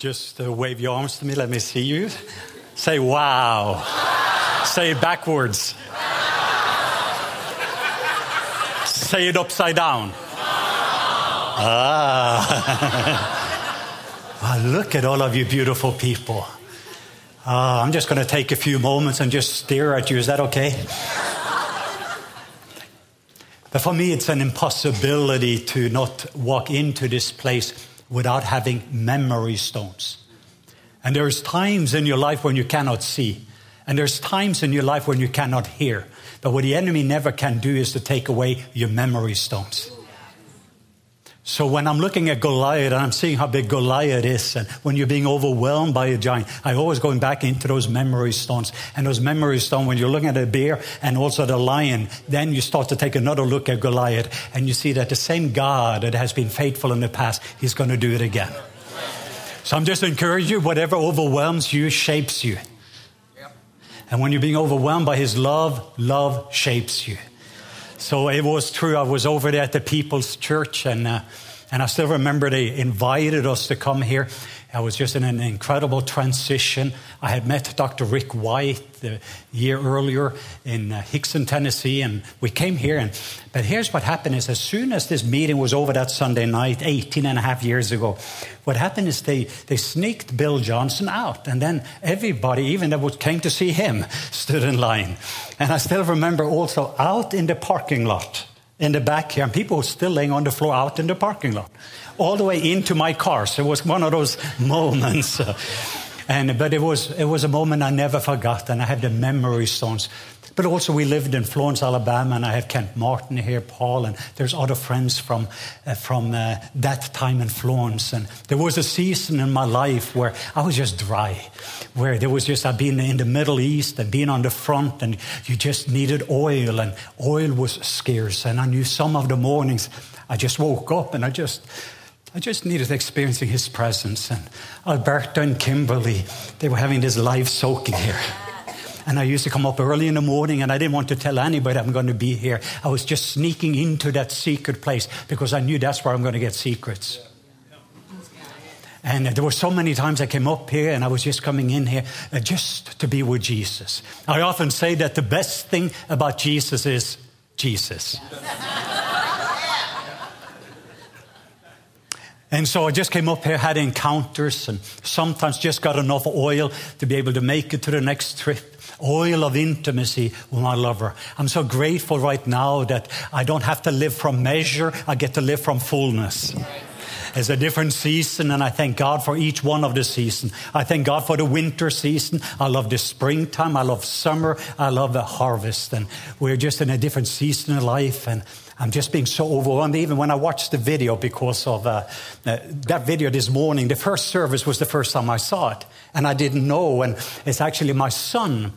Just uh, wave your arms to me. Let me see you. Say wow. Say it backwards. Say it upside down. Ah. well, look at all of you beautiful people. Uh, I'm just going to take a few moments and just stare at you. Is that okay? but for me, it's an impossibility to not walk into this place without having memory stones. And there's times in your life when you cannot see. And there's times in your life when you cannot hear. But what the enemy never can do is to take away your memory stones. So when I'm looking at Goliath and I'm seeing how big Goliath is, and when you're being overwhelmed by a giant, I'm always going back into those memory stones. And those memory stones, when you're looking at a bear and also the lion, then you start to take another look at Goliath and you see that the same God that has been faithful in the past, he's going to do it again. So I'm just encouraging you, whatever overwhelms you shapes you. And when you're being overwhelmed by his love, love shapes you. So it was true. I was over there at the People's Church, and uh, and I still remember they invited us to come here. I was just in an incredible transition. I had met Dr. Rick White the year earlier in uh, Hixson, Tennessee, and we came here. And, but here's what happened is as soon as this meeting was over that Sunday night, 18 and a half years ago, what happened is they, they sneaked Bill Johnson out. And then everybody, even that came to see him, stood in line. And I still remember also out in the parking lot in the back here, and people were still laying on the floor out in the parking lot, all the way into my car. So it was one of those moments. and, but it was, it was a moment I never forgot, and I have the memory stones but also, we lived in Florence, Alabama, and I have Kent Martin here, Paul, and there's other friends from, uh, from uh, that time in Florence. And there was a season in my life where I was just dry, where there was just, I've been in the Middle East and being on the front, and you just needed oil, and oil was scarce. And I knew some of the mornings I just woke up and I just, I just needed experiencing his presence. And Alberta and Kimberly, they were having this life soaking here. And I used to come up early in the morning and I didn't want to tell anybody I'm going to be here. I was just sneaking into that secret place because I knew that's where I'm going to get secrets. And there were so many times I came up here and I was just coming in here uh, just to be with Jesus. I often say that the best thing about Jesus is Jesus. And so I just came up here, had encounters, and sometimes just got enough oil to be able to make it to the next trip oil of intimacy with my lover. I'm so grateful right now that I don't have to live from measure, I get to live from fullness. It's a different season, and I thank God for each one of the season. I thank God for the winter season. I love the springtime. I love summer. I love the harvest. And we're just in a different season of life. And I'm just being so overwhelmed. Even when I watched the video, because of uh, uh, that video this morning, the first service was the first time I saw it. And I didn't know. And it's actually my son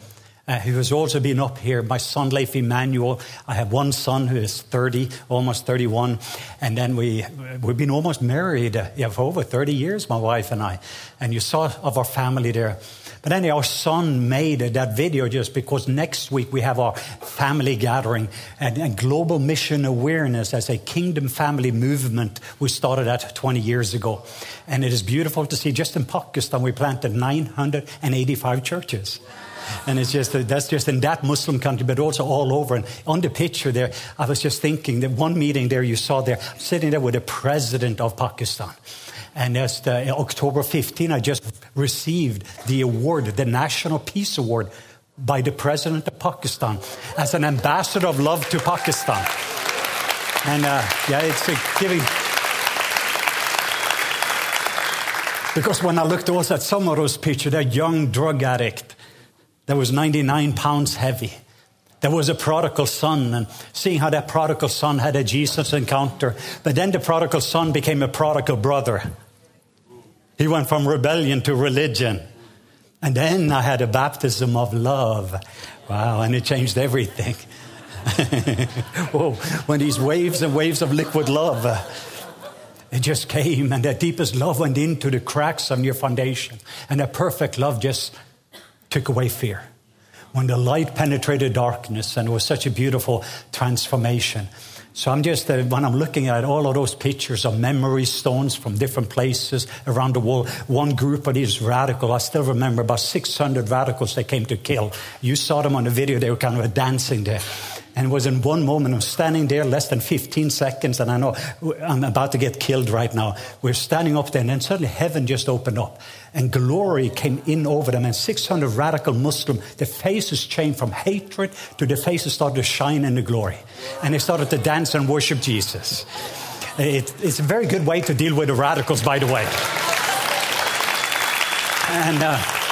uh, who has also been up here, my son Leif Emanuel. I have one son who is 30, almost 31, and then we, we've been almost married uh, for over 30 years, my wife and I. And you saw of our family there. But anyway, our son made that video just because next week we have our family gathering and, and global mission awareness as a kingdom family movement we started that 20 years ago. And it is beautiful to see just in Pakistan we planted 985 churches. And it's just that's just in that Muslim country, but also all over. And on the picture there, I was just thinking that one meeting there you saw there, sitting there with the president of Pakistan. And that's the, October 15, I just received the award, the National Peace Award, by the president of Pakistan as an ambassador of love to Pakistan. And uh, yeah, it's a giving. Because when I looked also at some of those pictures, that young drug addict that was 99 pounds heavy. There was a prodigal son, and seeing how that prodigal son had a Jesus encounter. But then the prodigal son became a prodigal brother. He went from rebellion to religion. And then I had a baptism of love. Wow, and it changed everything. Whoa, when these waves and waves of liquid love, uh, it just came, and that deepest love went into the cracks of your foundation. And that perfect love just took away fear. When the light penetrated darkness, and it was such a beautiful transformation. So I'm just, uh, when I'm looking at all of those pictures of memory stones from different places around the world, one group of these radicals, I still remember about 600 radicals they came to kill. You saw them on the video, they were kind of dancing there. And was in one moment, I'm standing there less than 15 seconds, and I know I'm about to get killed right now. We're standing up there, and then suddenly heaven just opened up, and glory came in over them. And 600 radical Muslims, their faces changed from hatred to their faces started to shine in the glory. And they started to dance and worship Jesus. It, it's a very good way to deal with the radicals, by the way. And. Uh,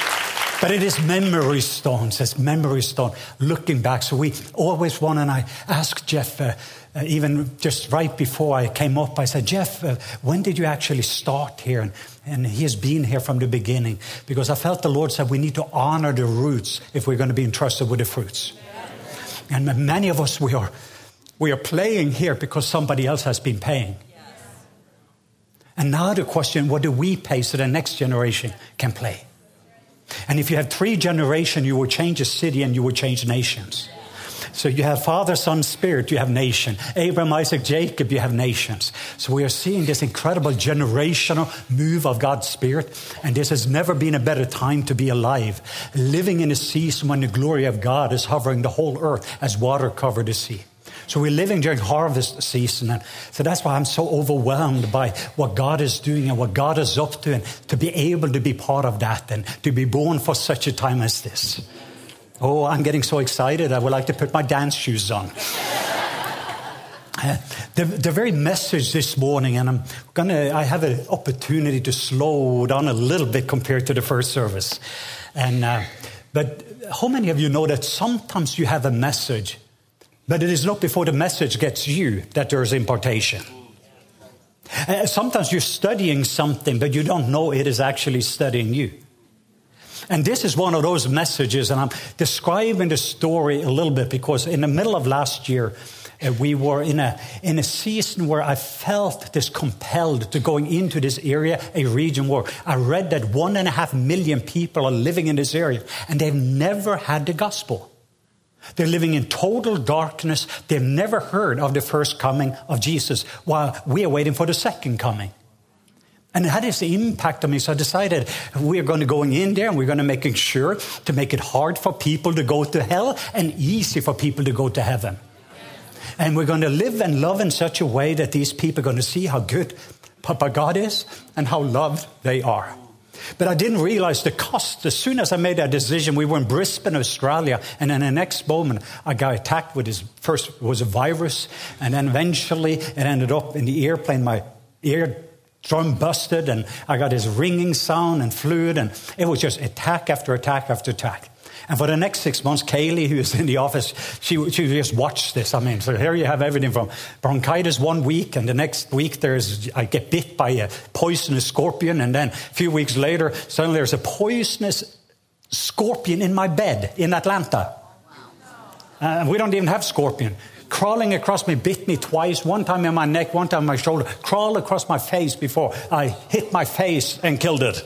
but it is memory stones. It's memory stone looking back. So we always want, and I asked Jeff, uh, uh, even just right before I came up, I said, Jeff, uh, when did you actually start here? And, and he has been here from the beginning because I felt the Lord said we need to honor the roots if we're going to be entrusted with the fruits. And many of us, we are, we are playing here because somebody else has been paying. And now the question, what do we pay so the next generation can play? And if you have three generations, you will change a city and you will change nations. So you have Father, Son, Spirit, you have nation. Abraham, Isaac, Jacob, you have nations. So we are seeing this incredible generational move of God's Spirit. And this has never been a better time to be alive, living in a season when the glory of God is hovering the whole earth as water covered the sea. So we're living during harvest season. And so that's why I'm so overwhelmed by what God is doing and what God is up to, and to be able to be part of that and to be born for such a time as this. Oh, I'm getting so excited. I would like to put my dance shoes on. Uh, the, the very message this morning, and I'm gonna, I have an opportunity to slow down a little bit compared to the first service. And, uh, but how many of you know that sometimes you have a message but it is not before the message gets you that there's impartation. Uh, sometimes you're studying something, but you don't know it is actually studying you. And this is one of those messages, and I'm describing the story a little bit because in the middle of last year, uh, we were in a, in a season where I felt this compelled to going into this area, a region where I read that one and a half million people are living in this area, and they've never had the gospel. They're living in total darkness. They've never heard of the first coming of Jesus while we are waiting for the second coming. And it had this impact on me. So I decided we're going to go in there and we're going to make sure to make it hard for people to go to hell and easy for people to go to heaven. And we're going to live and love in such a way that these people are going to see how good Papa God is and how loved they are. But I didn't realize the cost. As soon as I made that decision, we were in Brisbane, Australia, and in the next moment, I got attacked with his first was a virus, and then eventually it ended up in the airplane. My ear drum busted, and I got this ringing sound and fluid, and it was just attack after attack after attack. And for the next six months, Kaylee, who is in the office, she, she just watched this. I mean, so here you have everything from bronchitis one week, and the next week there's I get bit by a poisonous scorpion, and then a few weeks later, suddenly there's a poisonous scorpion in my bed in Atlanta. And uh, we don't even have scorpion. Crawling across me, bit me twice, one time in my neck, one time in my shoulder, crawled across my face before I hit my face and killed it.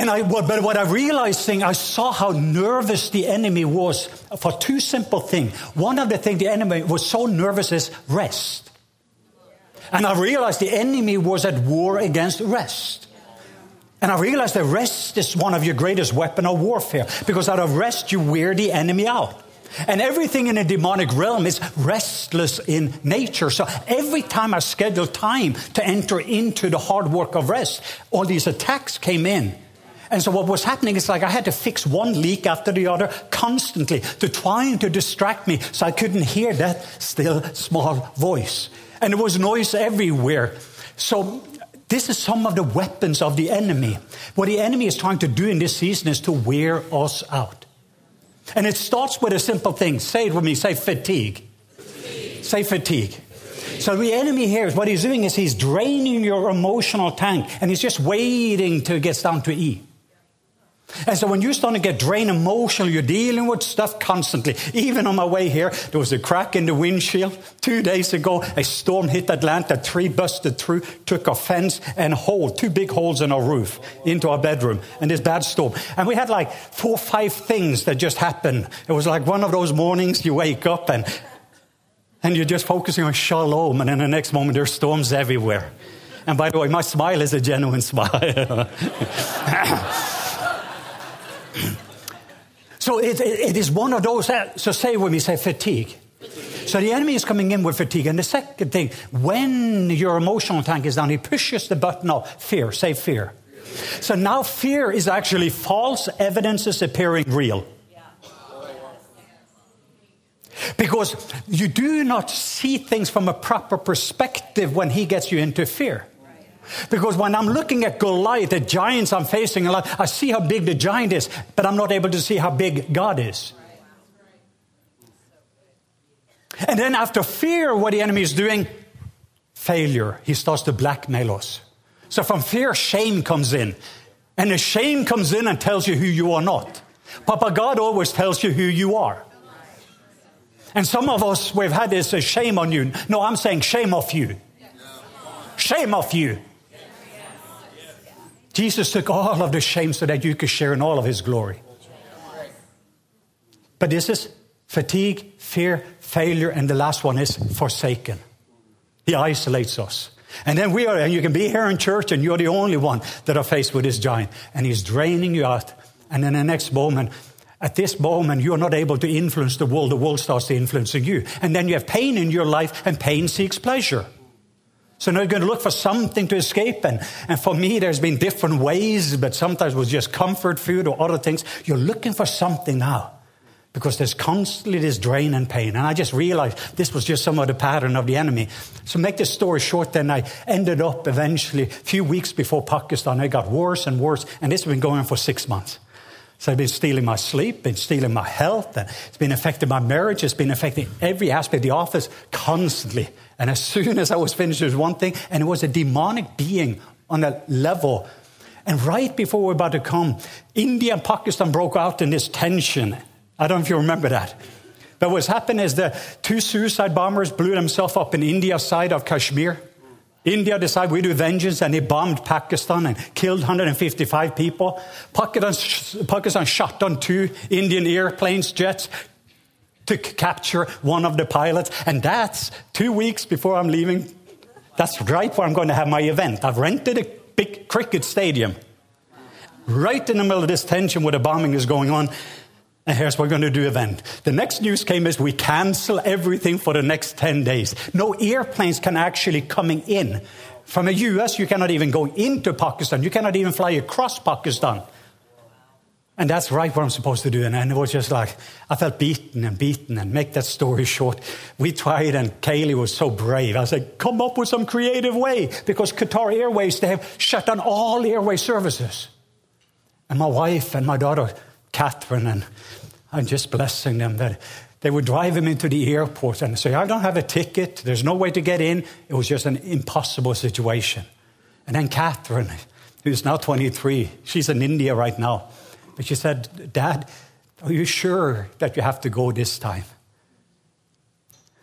And I, but what I realized, thing, I saw how nervous the enemy was for two simple things. One of the things the enemy was so nervous is rest. And I realized the enemy was at war against rest. And I realized that rest is one of your greatest weapon of warfare because out of rest you wear the enemy out. And everything in the demonic realm is restless in nature. So every time I scheduled time to enter into the hard work of rest, all these attacks came in. And so what was happening is like I had to fix one leak after the other constantly to trying to distract me so I couldn't hear that still small voice. And there was noise everywhere. So this is some of the weapons of the enemy. What the enemy is trying to do in this season is to wear us out. And it starts with a simple thing. Say it with me. Say fatigue. fatigue. Say fatigue. So the enemy here is what he's doing is he's draining your emotional tank and he's just waiting till it gets down to E. And so when you start to get drained emotionally, you're dealing with stuff constantly. Even on my way here, there was a crack in the windshield. Two days ago, a storm hit Atlanta. Tree busted through, took a fence and hole, two big holes in our roof into our bedroom. And this bad storm. And we had like four or five things that just happened. It was like one of those mornings you wake up and, and you're just focusing on shalom. And then the next moment, there's storms everywhere. And by the way, my smile is a genuine smile. so it, it, is one of those, so say when we say fatigue. So the enemy is coming in with fatigue. And the second thing, when your emotional tank is down, he pushes the button of fear. Say fear. So now fear is actually false evidence is appearing real. Because you do not see things from a proper perspective when he gets you into fear. Because when I'm looking at Goliath, the giants I'm facing I see how big the giant is, but I'm not able to see how big God is. And then after fear, what the enemy is doing, failure. He starts to blackmail us. So from fear, shame comes in. And the shame comes in and tells you who you are not. Papa God always tells you who you are. And some of us, we've had this shame on you. No, I'm saying shame off you. Shame off you. Jesus took all of the shame so that you could share in all of his glory. But this is fatigue, fear, failure, and the last one is forsaken. He isolates us. And then we are, and you can be here in church and you're the only one that are faced with this giant. And he's draining you out. And in the next moment, at this moment, you're not able to influence the world. The world starts to influence you. And then you have pain in your life, and pain seeks pleasure. So now you're going to look for something to escape. And, and for me, there's been different ways, but sometimes it was just comfort food or other things. You're looking for something now because there's constantly this drain and pain. And I just realized this was just some of the pattern of the enemy. So make this story short, then I ended up eventually, a few weeks before Pakistan, it got worse and worse. And this has been going on for six months. So it's been stealing my sleep, been stealing my health, and it's been affecting my marriage, it's been affecting every aspect of the office constantly. And as soon as I was finished, there was one thing, and it was a demonic being on a level. And right before we were about to come, India and Pakistan broke out in this tension. I don't know if you remember that. But what's happened is the two suicide bombers blew themselves up in India's side of Kashmir. India decided we do vengeance and they bombed Pakistan and killed 155 people. Pakistan, Pakistan shot down two Indian airplanes, jets, to capture one of the pilots. And that's two weeks before I'm leaving. That's right where I'm going to have my event. I've rented a big cricket stadium right in the middle of this tension where the bombing is going on. And here's what we're going to do event. The next news came is we cancel everything for the next 10 days. No airplanes can actually coming in. From the US, you cannot even go into Pakistan. You cannot even fly across Pakistan. And that's right what I'm supposed to do. And it was just like, I felt beaten and beaten. And make that story short, we tried, and Kaylee was so brave. I said, come up with some creative way. Because Qatar Airways, they have shut down all airway services. And my wife and my daughter, Catherine, and I'm just blessing them that they would drive him into the airport and say, I don't have a ticket. There's no way to get in. It was just an impossible situation. And then Catherine, who's now 23, she's in India right now. But she said, Dad, are you sure that you have to go this time?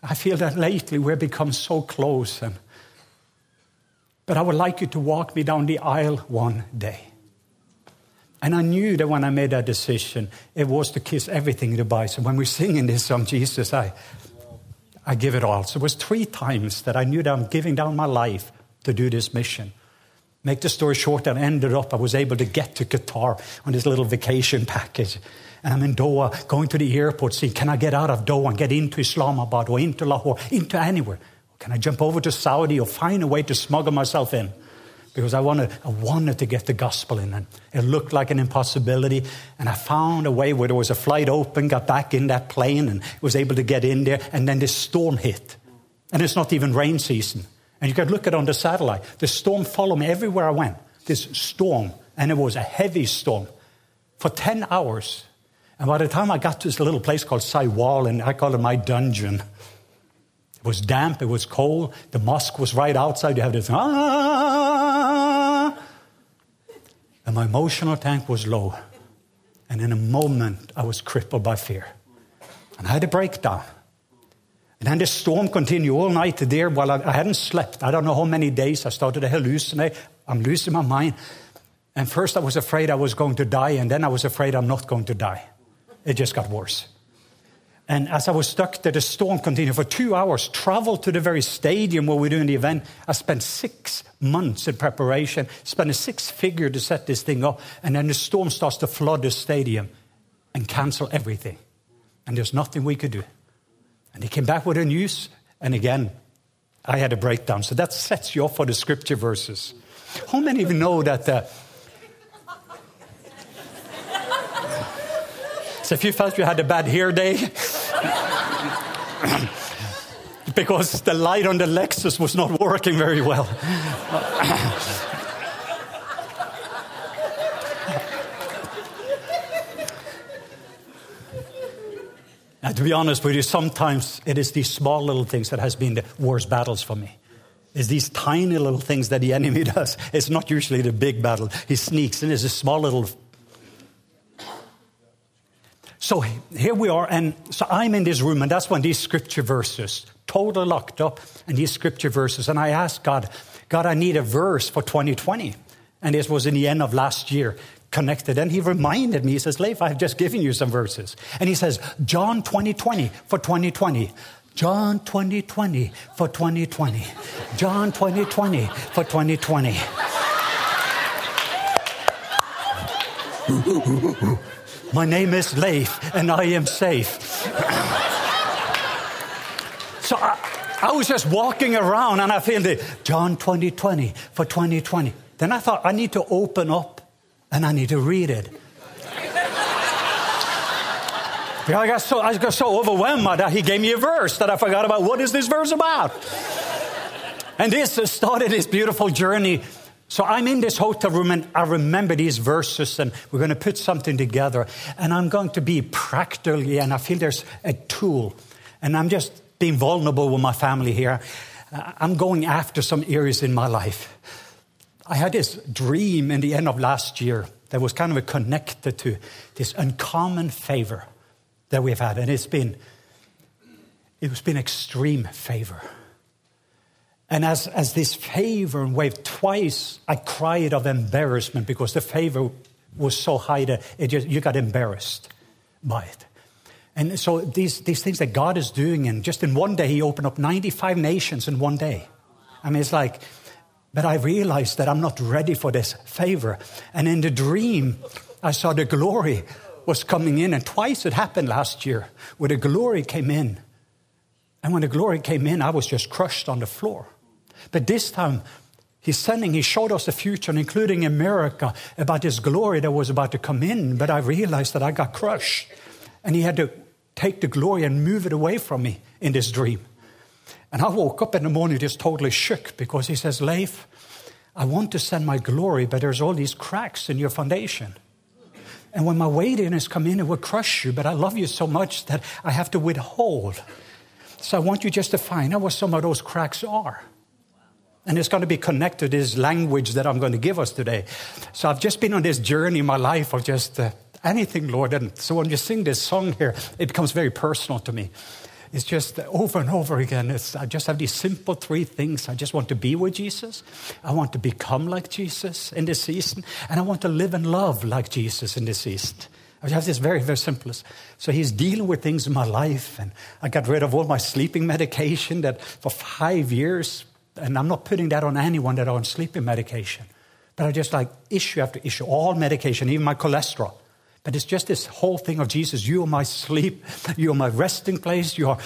I feel that lately we've become so close. And, but I would like you to walk me down the aisle one day. And I knew that when I made that decision, it was to kiss everything goodbye. So when we're singing this song, Jesus, I, I give it all. So it was three times that I knew that I'm giving down my life to do this mission. Make the story short, I ended up, I was able to get to Qatar on this little vacation package. And I'm in Doha, going to the airport, saying, Can I get out of Doha and get into Islamabad or into Lahore, into anywhere? Can I jump over to Saudi or find a way to smuggle myself in? Because I wanted, I wanted to get the gospel in. And it looked like an impossibility. And I found a way where there was a flight open, got back in that plane, and was able to get in there. And then this storm hit. And it's not even rain season. And you could look at it on the satellite. The storm followed me everywhere I went. This storm, and it was a heavy storm for 10 hours. And by the time I got to this little place called Saywal, and I call it my dungeon, it was damp, it was cold, the mosque was right outside. You have this, ah, and my emotional tank was low. And in a moment, I was crippled by fear. And I had a breakdown. And then the storm continued all night there while I, I hadn't slept. I don't know how many days. I started to hallucinate. I'm losing my mind. And first I was afraid I was going to die, and then I was afraid I'm not going to die. It just got worse. And as I was stuck there, the storm continued for two hours, traveled to the very stadium where we're doing the event. I spent six months in preparation, spent a six figure to set this thing up, and then the storm starts to flood the stadium and cancel everything. And there's nothing we could do. And he came back with the news, and again, I had a breakdown. So that sets you off for the scripture verses. How many of you know that? Uh, so if you felt you had a bad hair day, because the light on the Lexus was not working very well. And to be honest with you, sometimes it is these small little things that has been the worst battles for me. It's these tiny little things that the enemy does. It's not usually the big battle. He sneaks in. It's a small little. So here we are, and so I'm in this room, and that's when these scripture verses, totally locked up, and these scripture verses, and I asked God, God, I need a verse for 2020. And this was in the end of last year connected. And he reminded me, he says, Leif, I've just given you some verses. And he says, John 20, 20 for 2020. John 20, 20 for 2020. John 20, 20 for 2020. My name is Leif, and I am safe. so I, I, was just walking around, and I feel the John 20, 20 for 2020. Then I thought, I need to open up and I need to read it. I got, so, I got so overwhelmed by that he gave me a verse that I forgot about what is this verse about? And this started this beautiful journey. So I'm in this hotel room and I remember these verses and we're going to put something together. And I'm going to be practically, and I feel there's a tool. And I'm just being vulnerable with my family here. Uh, I'm going after some areas in my life I had this dream in the end of last year that was kind of connected to this uncommon favor that we've had. And it's been, it's been extreme favor. And as, as this favor wave twice, I cried of embarrassment because the favor was so high that it just, you got embarrassed by it. And so these, these things that God is doing, and just in one day, He opened up 95 nations in one day. I mean, it's like but I realized that I'm not ready for this favor. And in the dream, I saw the glory was coming in. And twice it happened last year where the glory came in. And when the glory came in, I was just crushed on the floor. But this time, He's sending, He showed us the future, including America, about His glory that was about to come in. But I realized that I got crushed. And He had to take the glory and move it away from me in this dream. And I woke up in the morning just totally shook because he says, Leif, I want to send my glory, but there's all these cracks in your foundation. And when my has come in, it will crush you, but I love you so much that I have to withhold. So I want you just to find out what some of those cracks are. And it's going to be connected to this language that I'm going to give us today. So I've just been on this journey in my life of just uh, anything, Lord. And so when you sing this song here, it becomes very personal to me. It's just over and over again. It's, I just have these simple three things. I just want to be with Jesus. I want to become like Jesus in this season. And I want to live and love like Jesus in this season. I have this very, very simple. So he's dealing with things in my life. And I got rid of all my sleeping medication that for five years, and I'm not putting that on anyone that are on sleeping medication. But I just like issue after issue, all medication, even my cholesterol. But it's just this whole thing of Jesus. You are my sleep. You are my resting place. You are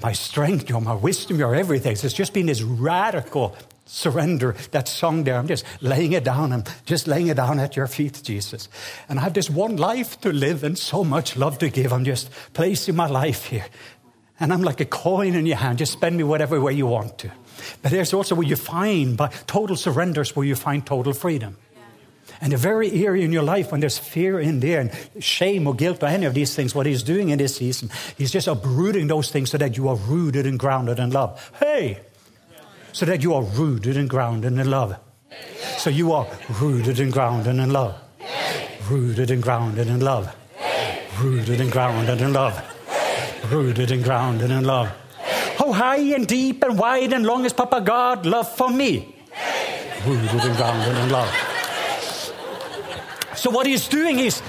my strength. You are my wisdom. You are everything. So it's just been this radical surrender, that song there. I'm just laying it down. I'm just laying it down at your feet, Jesus. And I have this one life to live and so much love to give. I'm just placing my life here. And I'm like a coin in your hand. Just spend me whatever way you want to. But there's also where you find, by total surrenders, where you find total freedom. And the very area in your life when there's fear in there and shame or guilt or any of these things, what he's doing in this season, he's just uprooting those things so that you are rooted and grounded in love. Hey! So that you are rooted and grounded in love. So you are rooted and grounded in love. Rooted and grounded in love. Rooted and grounded in love. Rooted and grounded in love. How high and deep and wide and long is Papa God love for me? Rooted and grounded in love. So what he's doing is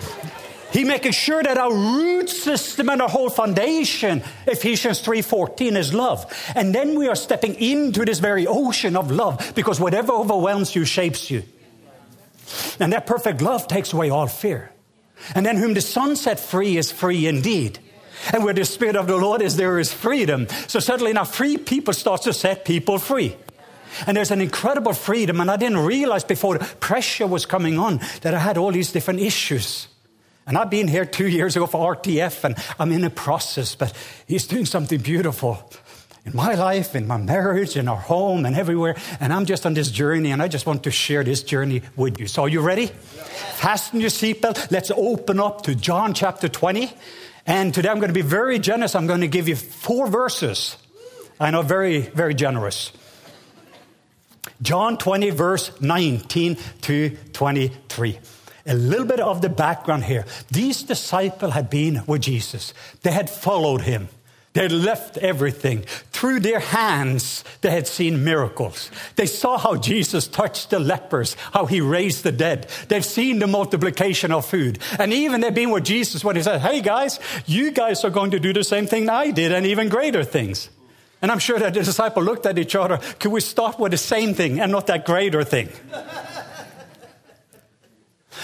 he making sure that our root system and our whole foundation, Ephesians 3:14, is love. And then we are stepping into this very ocean of love because whatever overwhelms you shapes you. And that perfect love takes away all fear. And then whom the Son set free is free indeed. And where the Spirit of the Lord is, there is freedom. So suddenly now free people starts to set people free. And there's an incredible freedom. And I didn't realize before pressure was coming on that I had all these different issues. And I've been here two years ago for RTF, and I'm in a process, but He's doing something beautiful in my life, in my marriage, in our home, and everywhere. And I'm just on this journey, and I just want to share this journey with you. So, are you ready? Fasten your seatbelt. Let's open up to John chapter 20. And today I'm going to be very generous. I'm going to give you four verses. I know, very, very generous. John 20, verse 19 to 23. A little bit of the background here. These disciples had been with Jesus, they had followed him. They had left everything. Through their hands, they had seen miracles. They saw how Jesus touched the lepers, how he raised the dead. They've seen the multiplication of food. And even they've been with Jesus when he said, Hey guys, you guys are going to do the same thing I did and even greater things. And I'm sure that the disciple looked at each other, could we start with the same thing and not that greater thing?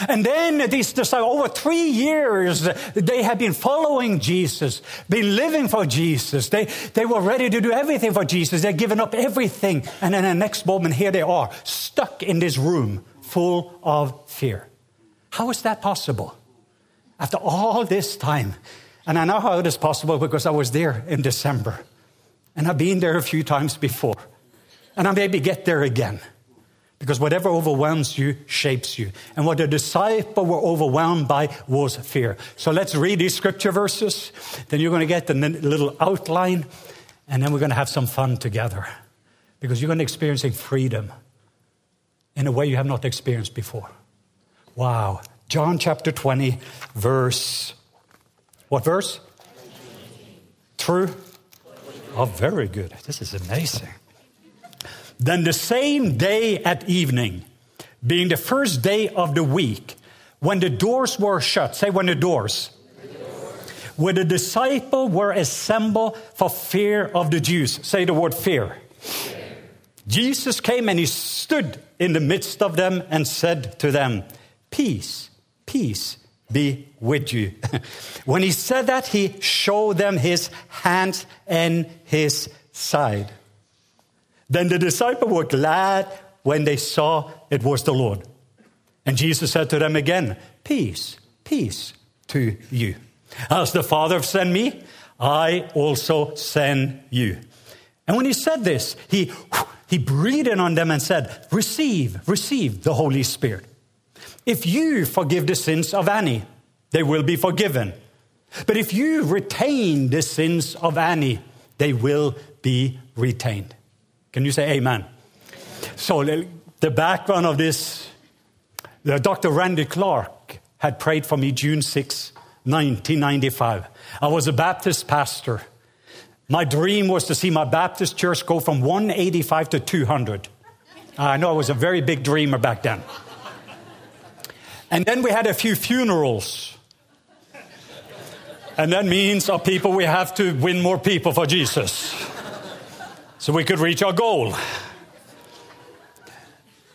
And then these disciples, over three years, they had been following Jesus, been living for Jesus. They, they were ready to do everything for Jesus. They'd given up everything. And then the next moment, here they are, stuck in this room full of fear. How is that possible? After all this time. And I know how it is possible because I was there in December. And I've been there a few times before. And I maybe get there again. Because whatever overwhelms you shapes you. And what the disciples were overwhelmed by was fear. So let's read these scripture verses. Then you're going to get the little outline. And then we're going to have some fun together. Because you're going to experience freedom in a way you have not experienced before. Wow. John chapter 20, verse. What verse? True? Oh, very good. This is amazing. Then the same day at evening, being the first day of the week, when the doors were shut, say when the doors, where the disciples were assembled for fear of the Jews, say the word fear. fear. Jesus came and he stood in the midst of them and said to them, Peace, peace be with you. when he said that, he showed them his hands and his side. Then the disciples were glad when they saw it was the Lord. And Jesus said to them again, Peace, peace to you. As the Father sent me, I also send you. And when he said this, he, he breathed on them and said, Receive, receive the Holy Spirit. If you forgive the sins of any, they will be forgiven. But if you retain the sins of any, they will be retained. Can you say amen? So, the background of this Dr. Randy Clark had prayed for me June 6, 1995. I was a Baptist pastor. My dream was to see my Baptist church go from 185 to 200. I know I was a very big dreamer back then. And then we had a few funerals. And that means our people, we have to win more people for Jesus so we could reach our goal.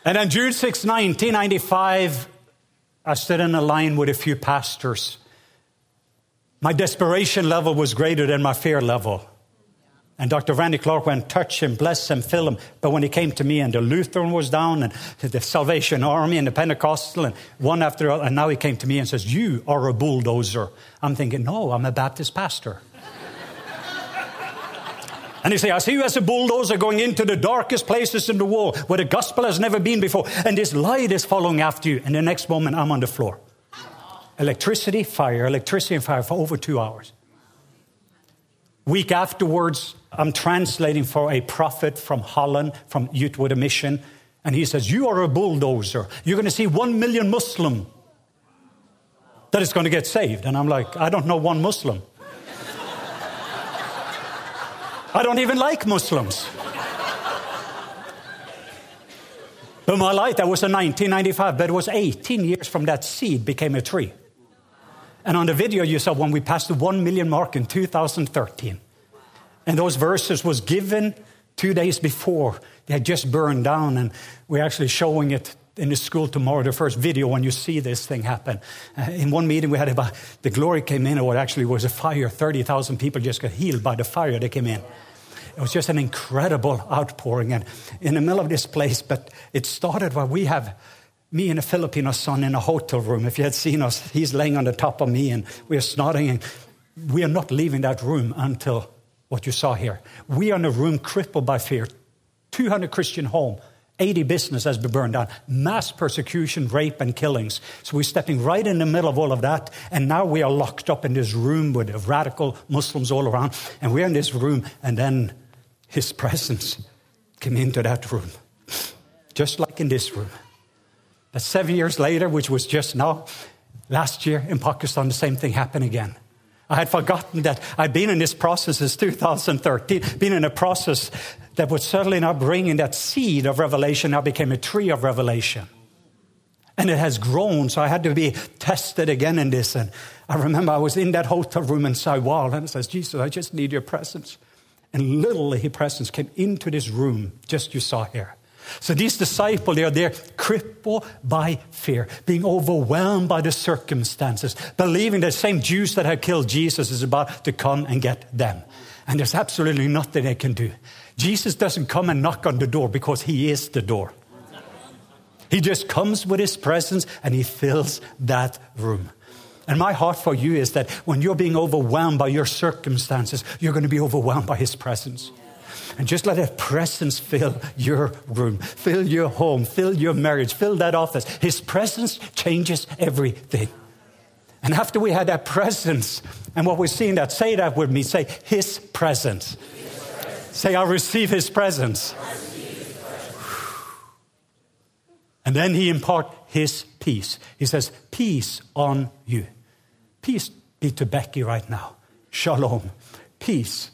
And on June 6, 1995, I stood in a line with a few pastors. My desperation level was greater than my fear level. And Dr. Randy Clark went, touch him, bless him, fill him. But when he came to me, and the Lutheran was down, and the Salvation Army, and the Pentecostal, and one after all, and now he came to me and says, You are a bulldozer. I'm thinking, No, I'm a Baptist pastor. And he say, I see you as a bulldozer going into the darkest places in the world where the gospel has never been before. And this light is following after you. And the next moment, I'm on the floor. Electricity, fire, electricity and fire for over two hours. Week afterwards, I'm translating for a prophet from Holland, from Youth with a Mission. And he says, You are a bulldozer. You're going to see one million Muslim that is going to get saved. And I'm like, I don't know one Muslim. I don't even like Muslims. But my light, that was in 1995, but it was 18 years from that seed became a tree. And on the video you saw when we passed the 1 million mark in 2013. And those verses was given two days before. They had just burned down, and we're actually showing it in the school tomorrow, the first video when you see this thing happen. Uh, in one meeting we had about, the glory came in, or actually was a fire. 30,000 people just got healed by the fire that came in. It was just an incredible outpouring. And in the middle of this place, but it started where we have me and a Filipino son in a hotel room. If you had seen us, he's laying on the top of me and we're snoring. And we are not leaving that room until what you saw here. We are in a room crippled by fear. 200 Christian home, 80 business has been burned down, mass persecution, rape, and killings. So we're stepping right in the middle of all of that. And now we are locked up in this room with radical Muslims all around. And we're in this room, and then his presence came into that room, just like in this room. But seven years later, which was just now, last year in Pakistan, the same thing happened again. I had forgotten that I'd been in this process since 2013, been in a process that was certainly not bringing that seed of revelation, now became a tree of revelation. And it has grown, so I had to be tested again in this. And I remember I was in that hotel room in Saiwal, and I says, Jesus, I just need your presence. And literally, his presence came into this room, just you saw here. So these disciples, they are there crippled by fear, being overwhelmed by the circumstances, believing the same Jews that had killed Jesus is about to come and get them. And there's absolutely nothing they can do. Jesus doesn't come and knock on the door because he is the door. He just comes with his presence and he fills that room. And my heart for you is that when you're being overwhelmed by your circumstances, you're going to be overwhelmed by His presence. And just let that presence fill your room, fill your home, fill your marriage, fill that office. His presence changes everything. And after we had that presence, and what we're seeing that, say that with me, say, His presence. His presence. Say, I. Receive his presence. And then He impart His peace. He says, Peace on you. Peace be to Becky right now. Shalom. Peace.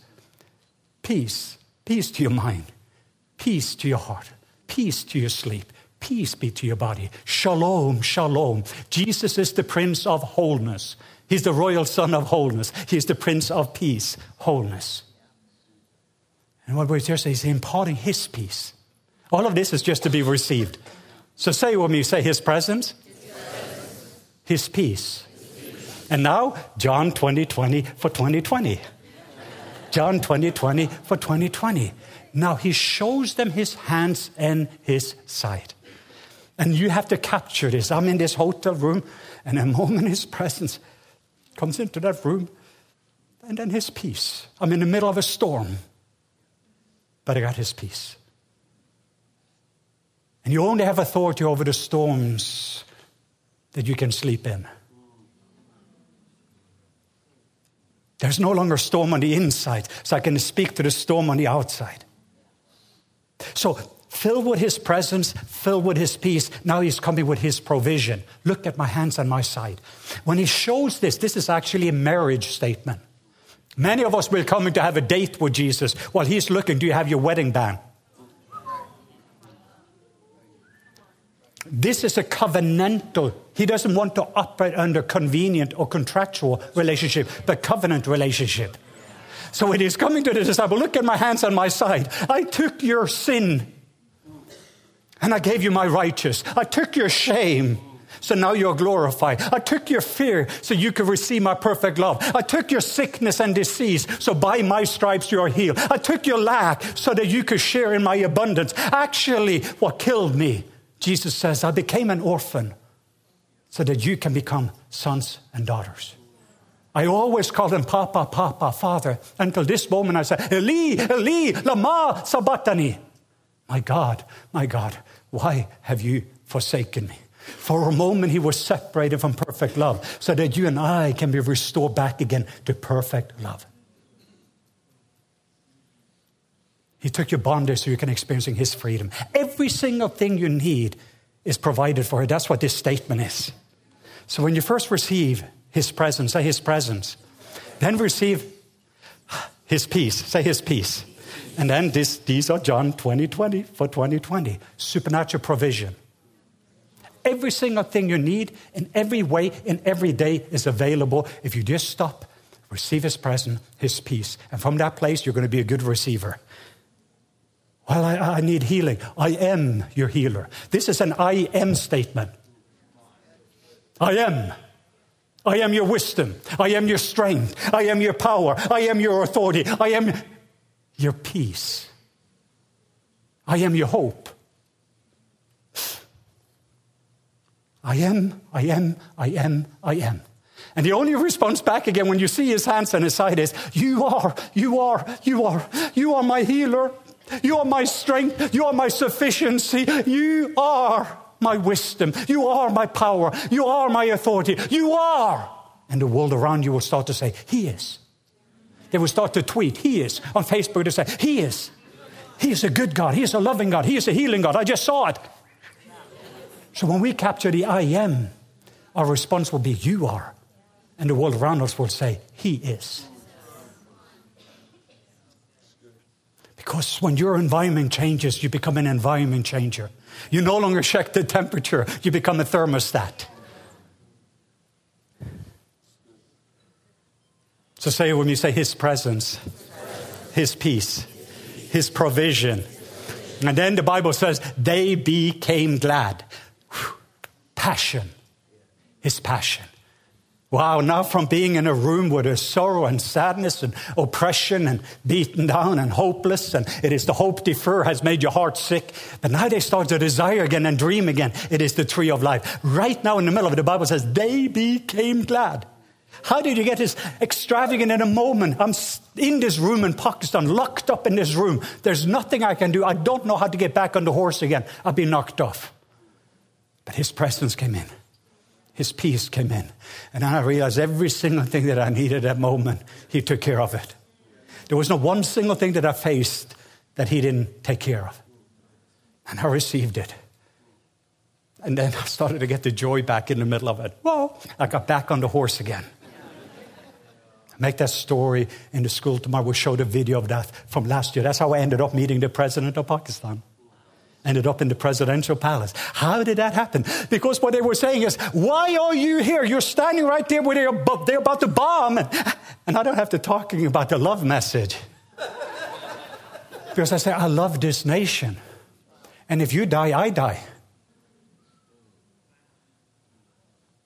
Peace. Peace to your mind. Peace to your heart. Peace to your sleep. Peace be to your body. Shalom, shalom. Jesus is the Prince of wholeness. He's the royal son of wholeness. He's the Prince of peace, wholeness. And what we're saying is imparting his peace. All of this is just to be received. So say with me, say his presence, his, presence. his peace, and now, John 20 20 for 2020. John 20 20 for 2020. Now he shows them his hands and his side. And you have to capture this. I'm in this hotel room, and a moment his presence comes into that room, and then his peace. I'm in the middle of a storm, but I got his peace. And you only have authority over the storms that you can sleep in. There's no longer storm on the inside, so I can speak to the storm on the outside. So, filled with his presence, filled with his peace, now he's coming with his provision. Look at my hands on my side. When he shows this, this is actually a marriage statement. Many of us will come in to have a date with Jesus while he's looking, do you have your wedding band? This is a covenantal. He doesn't want to operate under convenient or contractual relationship, but covenant relationship. So when he's coming to the disciple, look at my hands on my side. I took your sin and I gave you my righteous. I took your shame. So now you're glorified. I took your fear so you could receive my perfect love. I took your sickness and disease so by my stripes you are healed. I took your lack so that you could share in my abundance. Actually, what killed me Jesus says, I became an orphan so that you can become sons and daughters. I always called him Papa, Papa, Father, until this moment I said, Eli, Eli, lama sabachthani. My God, my God, why have you forsaken me? For a moment, he was separated from perfect love so that you and I can be restored back again to perfect love. He took your bondage so you can experience his freedom. Every single thing you need is provided for you. That's what this statement is. So when you first receive his presence, say his presence. Then receive his peace, say his peace. And then this, these are John 2020 for 2020 supernatural provision. Every single thing you need in every way, in every day is available if you just stop, receive His presence, His peace. And from that place, you're going to be a good receiver. Well, I, I need healing. I am your healer. This is an I am statement. I am. I am your wisdom. I am your strength. I am your power. I am your authority. I am your peace. I am your hope. I am, I am, I am, I am. And the only response back again when you see his hands and his side is, You are, you are, you are, you are my healer. You are my strength. You are my sufficiency. You are my wisdom. You are my power. You are my authority. You are. And the world around you will start to say, He is. They will start to tweet, He is. On Facebook, they say, He is. He is a good God. He is a loving God. He is a healing God. I just saw it. So when we capture the I am, our response will be, You are. And the world around us will say, He is. Because when your environment changes, you become an environment changer. You no longer check the temperature, you become a thermostat. So say when you say His presence, His peace, His provision. And then the Bible says, they became glad. Passion, His passion. Wow, now from being in a room where there's sorrow and sadness and oppression and beaten down and hopeless, and it is the hope defer has made your heart sick. But now they start to desire again and dream again. It is the tree of life. Right now in the middle of it, the Bible says, they became glad. How did you get this extravagant in a moment? I'm in this room in Pakistan, locked up in this room. There's nothing I can do. I don't know how to get back on the horse again. I've been knocked off. But his presence came in. His peace came in. And I realized every single thing that I needed at that moment, He took care of it. There was not one single thing that I faced that He didn't take care of. And I received it. And then I started to get the joy back in the middle of it. Well, I got back on the horse again. Make that story in the school tomorrow. We'll show the video of that from last year. That's how I ended up meeting the president of Pakistan ended up in the presidential palace. How did that happen? Because what they were saying is, why are you here? You're standing right there where they're, they're about to bomb. And I don't have to talking about the love message. Because I say, I love this nation. And if you die, I die.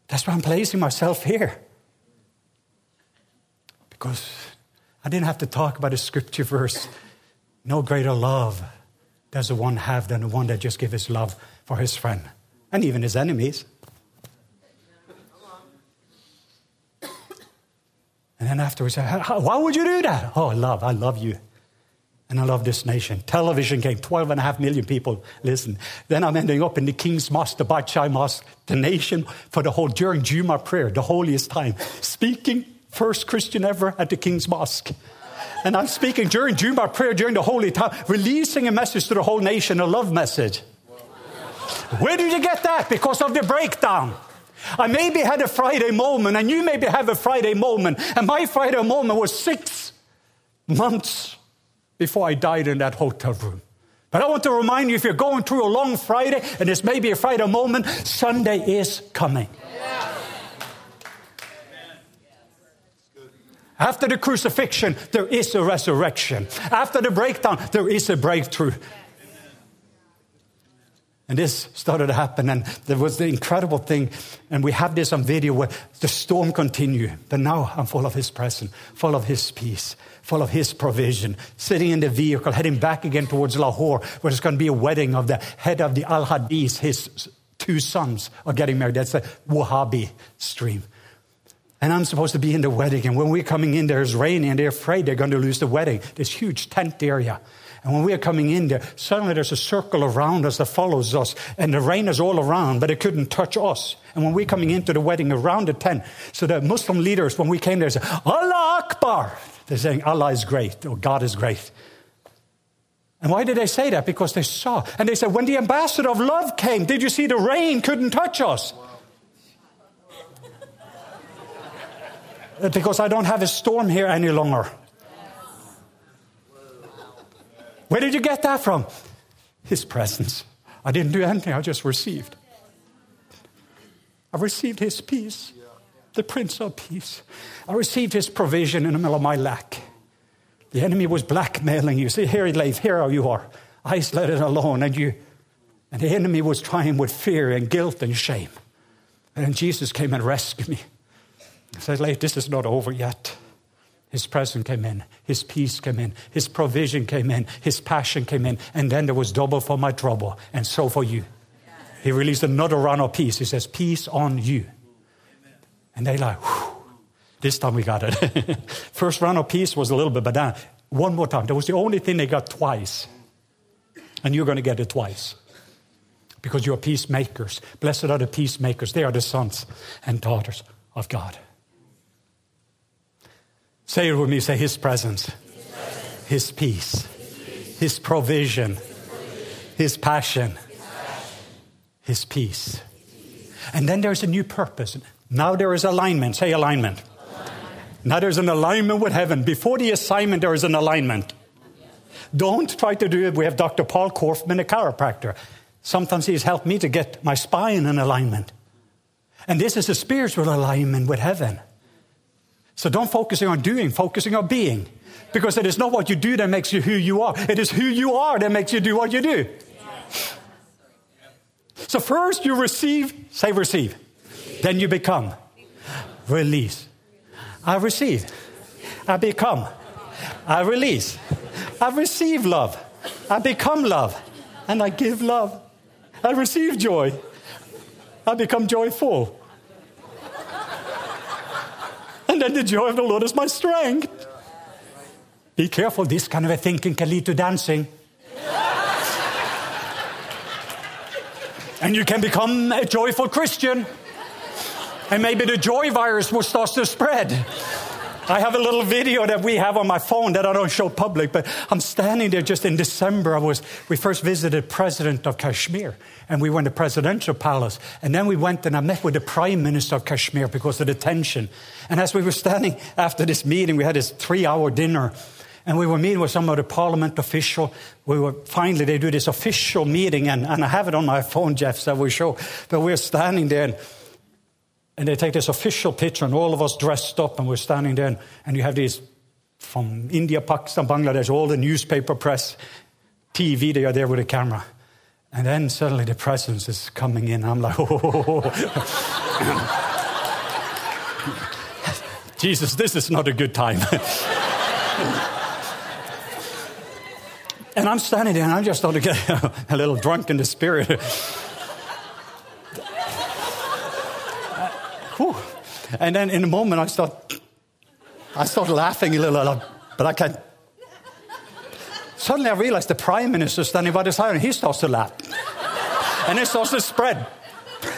That's why I'm placing myself here. Because I didn't have to talk about a scripture verse. No greater love does the one have than the one that just gives his love for his friend and even his enemies. And then afterwards, why would you do that? Oh, I love, I love you. And I love this nation. Television came, 12 and a half million people listen. Then I'm ending up in the King's Mosque, the Badshahi Mosque, the nation for the whole, during Juma prayer, the holiest time, speaking, first Christian ever at the King's Mosque. And I'm speaking during Juma prayer, during the holy time, releasing a message to the whole nation, a love message. Where did you get that? Because of the breakdown. I maybe had a Friday moment, and you maybe have a Friday moment. And my Friday moment was six months before I died in that hotel room. But I want to remind you if you're going through a long Friday, and it's maybe a Friday moment, Sunday is coming. After the crucifixion, there is a resurrection. After the breakdown, there is a breakthrough. And this started to happen, and there was the incredible thing, and we have this on video where the storm continued, but now I'm full of His presence, full of His peace, full of His provision, sitting in the vehicle, heading back again towards Lahore, where there's going to be a wedding of the head of the Al Hadith, his two sons are getting married. That's the Wahhabi stream. And I'm supposed to be in the wedding. And when we're coming in, there's raining and they're afraid they're going to lose the wedding. This huge tent area. And when we're coming in there, suddenly there's a circle around us that follows us. And the rain is all around, but it couldn't touch us. And when we're coming into the wedding around the tent, so the Muslim leaders, when we came there, said, Allah Akbar. They're saying Allah is great or God is great. And why did they say that? Because they saw. And they said, when the ambassador of love came, did you see the rain couldn't touch us? Because I don't have a storm here any longer. Where did you get that from? His presence. I didn't do anything, I just received. I received His peace, the Prince of Peace. I received His provision in the middle of my lack. The enemy was blackmailing you. See, here, he Leif, here you are, isolated alone, and you, and the enemy was trying with fear and guilt and shame. And then Jesus came and rescued me. He said, Leif, this is not over yet. His presence came in, His peace came in, His provision came in, His passion came in, and then there was double for my trouble, and so for you. He released another run of peace. He says, Peace on you. And they like, Whew. this time we got it. First run of peace was a little bit, but then one more time. That was the only thing they got twice. And you're going to get it twice because you're peacemakers. Blessed are the peacemakers. They are the sons and daughters of God. Say it with me. Say His presence, His, peace, His, provision, His passion, His peace. And then there's a new purpose. Now there is alignment. Say alignment. alignment. Now there's an alignment with heaven. Before the assignment, there is an alignment. Don't try to do it. We have Dr. Paul Korfman, a chiropractor. Sometimes he's helped me to get my spine in alignment. And this is a spiritual alignment with heaven. So don't focusing on doing, focusing on being. Because it is not what you do that makes you who you are. It is who you are that makes you do what you do. So first you receive, say receive. Then you become. Release. I receive. I become. I release. I receive love. I become love. And I give love. I receive joy. I become joyful. And then the joy of the Lord is my strength. Be careful, this kind of a thinking can lead to dancing. and you can become a joyful Christian. And maybe the joy virus will start to spread. I have a little video that we have on my phone that I don't show public, but I'm standing there just in December. I was, we first visited President of Kashmir, and we went to Presidential Palace. And then we went and I met with the Prime Minister of Kashmir because of the tension. And as we were standing after this meeting, we had this three hour dinner. And we were meeting with some of the parliament official. We were finally they do this official meeting, and, and I have it on my phone, Jeff, so we show. But we're standing there, and and they take this official picture, and all of us dressed up, and we're standing there, and, and you have these from India, Pakistan, Bangladesh, all the newspaper press, TV, they are there with a camera. And then suddenly the presence is coming in. I'm like, oh. Jesus, this is not a good time. and I'm standing there and I'm just starting to get a little drunk in the spirit. And then in a moment, I start, I start laughing a little, but I can't. Suddenly, I realize the prime minister standing by the side, and he starts to laugh, and it starts to spread.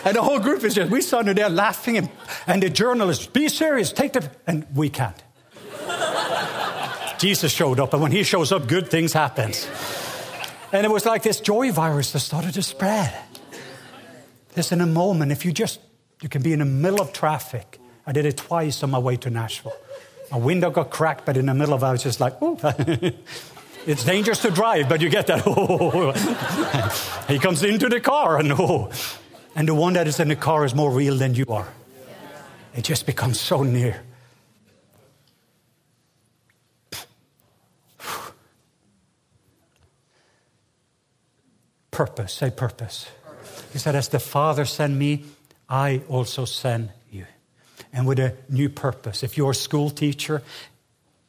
And the whole group is just, we started there laughing, and, and the journalists, be serious, take the, and we can't. Jesus showed up, and when he shows up, good things happen. And it was like this joy virus that started to spread. Just in a moment, if you just, you can be in the middle of traffic, I did it twice on my way to Nashville. My window got cracked, but in the middle of it, I was just like, oh, it's dangerous to drive, but you get that. He comes into the car, and oh. And the one that is in the car is more real than you are. It just becomes so near. Purpose, say purpose. He said, As the Father sent me, I also send and with a new purpose. If you're a school teacher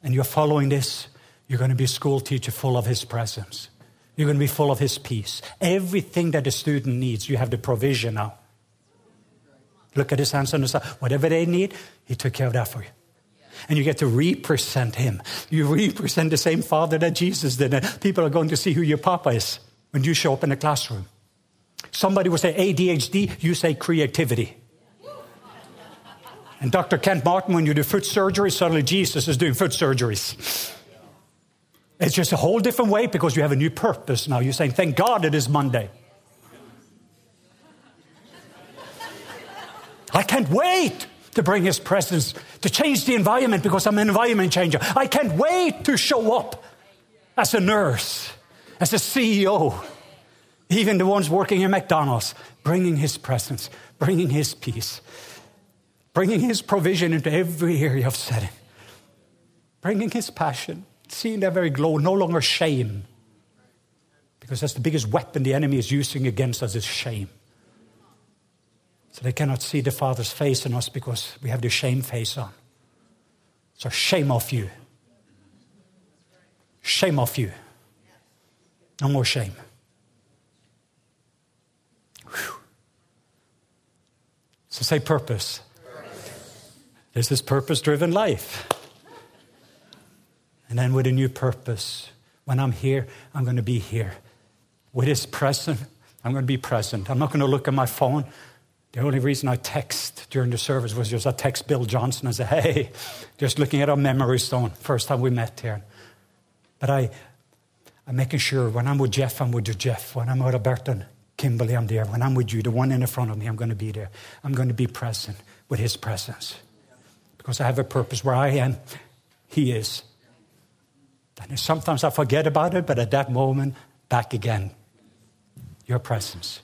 and you're following this, you're going to be a school teacher full of His presence. You're going to be full of His peace. Everything that a student needs, you have the provision now. Look at His hands on the side. Whatever they need, He took care of that for you. And you get to represent Him. You represent the same Father that Jesus did. And people are going to see who your Papa is when you show up in the classroom. Somebody will say ADHD, you say creativity. And Dr. Kent Martin, when you do foot surgery, suddenly Jesus is doing foot surgeries. It's just a whole different way because you have a new purpose now. You're saying, Thank God it is Monday. I can't wait to bring His presence, to change the environment because I'm an environment changer. I can't wait to show up as a nurse, as a CEO, even the ones working in McDonald's, bringing His presence, bringing His peace, bringing His provision into every area of setting, bringing His passion, seeing that very glow, no longer shame. Because that's the biggest weapon the enemy is using against us is shame. So they cannot see the Father's face in us because we have the shame face on. So shame off you. Shame off you. No more shame. Whew. So say purpose. This is purpose driven life. And then with a new purpose, when I'm here, I'm going to be here. With His presence, I'm going to be present. I'm not going to look at my phone. The only reason I text during the service was just I text Bill Johnson and say, hey, just looking at our memory stone, first time we met here. But I, I'm making sure when I'm with Jeff, I'm with Jeff. When I'm with Alberta and Kimberly, I'm there. When I'm with you, the one in the front of me, I'm going to be there. I'm going to be present with his presence. Because I have a purpose where I am, he is. And sometimes I forget about it, but at that moment, back again. Your presence,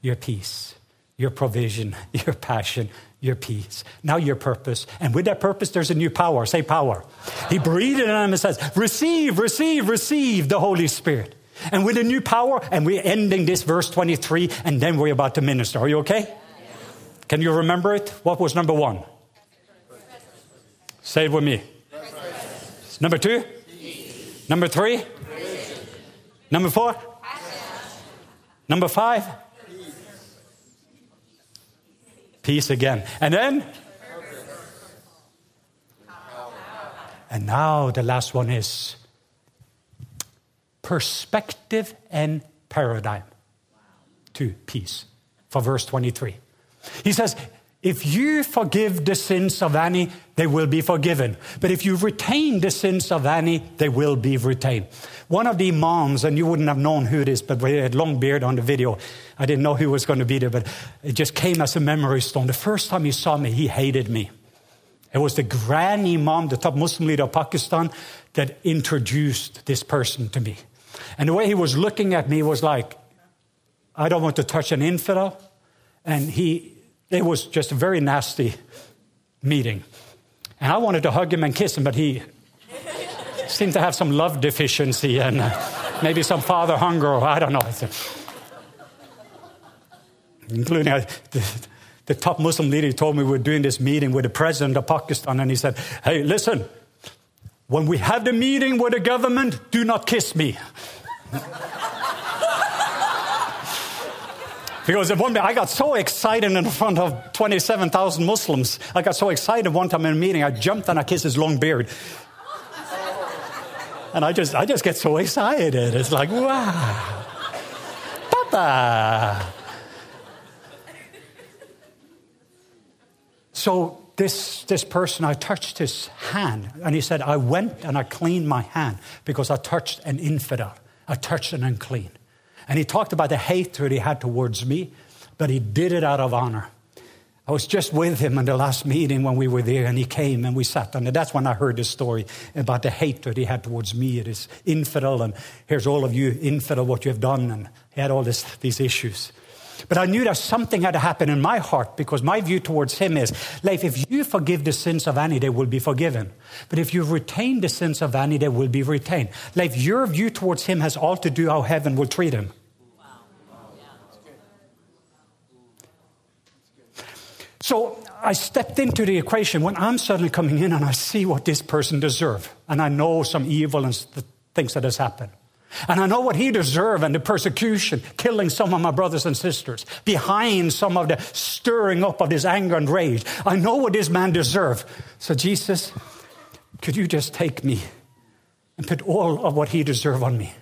your peace your provision, your passion, your peace. Now your purpose. And with that purpose, there's a new power. Say power. He breathed in him and says, receive, receive, receive the Holy Spirit. And with a new power, and we're ending this verse 23, and then we're about to minister. Are you okay? Can you remember it? What was number one? Say it with me. Number two? Number three? Number four? Number five? Peace again. And then? And now the last one is perspective and paradigm to peace for verse 23. He says, if you forgive the sins of any, they will be forgiven. But if you retain the sins of any, they will be retained. One of the imams, and you wouldn't have known who it is, but we had long beard on the video. I didn't know who was going to be there, but it just came as a memory stone. The first time he saw me, he hated me. It was the grand imam, the top Muslim leader of Pakistan, that introduced this person to me. And the way he was looking at me was like, I don't want to touch an infidel. And he, it was just a very nasty meeting. And I wanted to hug him and kiss him, but he seemed to have some love deficiency and uh, maybe some father hunger, or I don't know. Including uh, the, the top Muslim leader told me we were doing this meeting with the president of Pakistan, and he said, Hey, listen, when we have the meeting with the government, do not kiss me. Because one day I got so excited in front of 27,000 Muslims. I got so excited one time in a meeting, I jumped and I kissed his long beard. And I just, I just get so excited. It's like, wow, Papa. So this, this person, I touched his hand, and he said, I went and I cleaned my hand because I touched an infidel. I touched an unclean. And he talked about the hatred he had towards me, but he did it out of honor. I was just with him in the last meeting when we were there, and he came and we sat and That's when I heard this story about the hatred he had towards me. It is infidel, and here's all of you infidel, what you have done, and he had all this, these issues. But I knew that something had to happen in my heart because my view towards him is, Leif, if you forgive the sins of any, they will be forgiven. But if you retain the sins of any, they will be retained. Leif, your view towards him has all to do how heaven will treat him. So I stepped into the equation when I'm suddenly coming in and I see what this person deserves. And I know some evil and things that has happened. And I know what he deserved and the persecution, killing some of my brothers and sisters, behind some of the stirring up of his anger and rage. I know what this man deserved. So, Jesus, could you just take me and put all of what he deserved on me?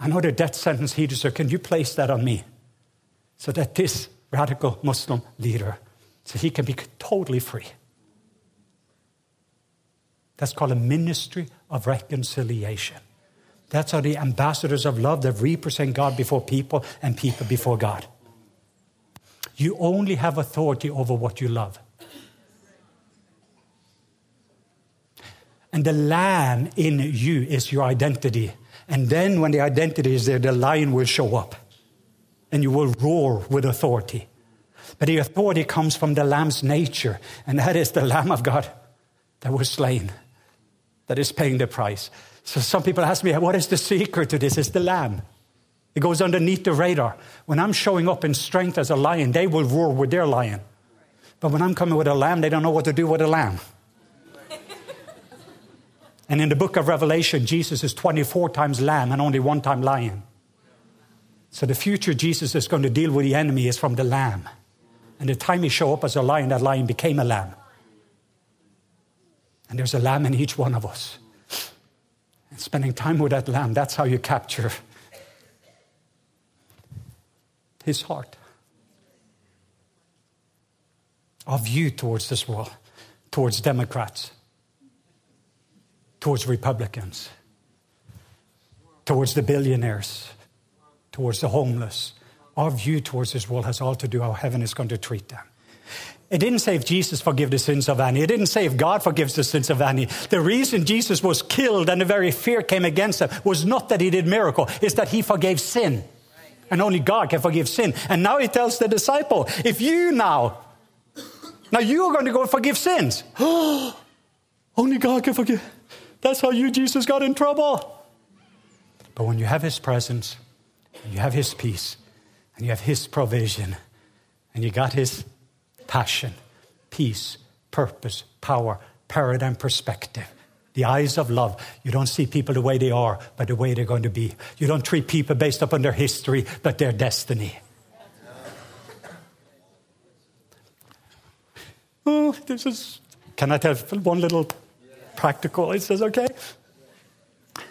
I know the death sentence he deserved. Can you place that on me? So that this radical Muslim leader, so he can be totally free. That's called a ministry of reconciliation. That's how the ambassadors of love that represent God before people and people before God. You only have authority over what you love. And the lamb in you is your identity. And then when the identity is there, the lion will show up and you will roar with authority. But the authority comes from the lamb's nature, and that is the lamb of God that was slain, that is paying the price. So some people ask me, what is the secret to this? It's the lamb. It goes underneath the radar. When I'm showing up in strength as a lion, they will roar with their lion. But when I'm coming with a lamb, they don't know what to do with a lamb. and in the book of Revelation, Jesus is 24 times lamb and only one time lion. So the future Jesus is going to deal with the enemy is from the lamb. And the time he showed up as a lion, that lion became a lamb. And there's a lamb in each one of us. And spending time with that lamb, that's how you capture his heart. Our view towards this world, towards Democrats, towards Republicans, towards the billionaires, towards the homeless. Our view towards this world has all to do how heaven is going to treat them. It didn't say if Jesus forgives the sins of any. It didn't say if God forgives the sins of any. The reason Jesus was killed and the very fear came against him was not that he did miracle, it's that he forgave sin. And only God can forgive sin. And now he tells the disciple, if you now, now you are going to go forgive sins. only God can forgive. That's how you, Jesus, got in trouble. But when you have his presence, you have His peace, and you have His provision, and you got His passion, peace, purpose, power, paradigm, perspective. The eyes of love. You don't see people the way they are, but the way they're going to be. You don't treat people based upon their history, but their destiny. Oh, this is. Can I tell one little practical? It says, okay. A